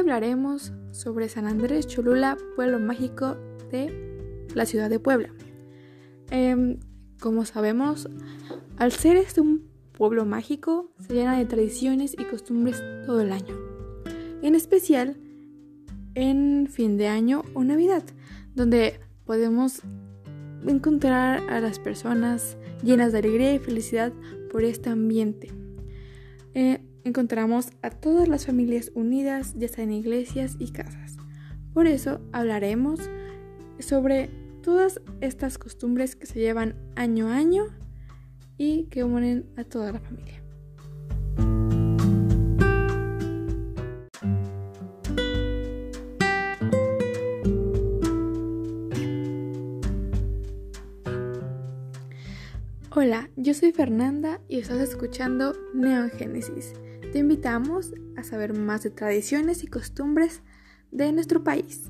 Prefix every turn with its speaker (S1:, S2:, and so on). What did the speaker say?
S1: hablaremos sobre San Andrés Cholula, pueblo mágico de la ciudad de Puebla. Em, como sabemos, al ser este un pueblo mágico, se llena de tradiciones y costumbres todo el año. En especial en fin de año o Navidad, donde podemos encontrar a las personas llenas de alegría y felicidad por este ambiente. Eh, encontramos a todas las familias unidas, ya sea en iglesias y casas. Por eso hablaremos sobre todas estas costumbres que se llevan año a año y que unen a toda la familia. Hola, yo soy Fernanda y estás escuchando Neogénesis. Te invitamos a saber más de tradiciones y costumbres de nuestro país.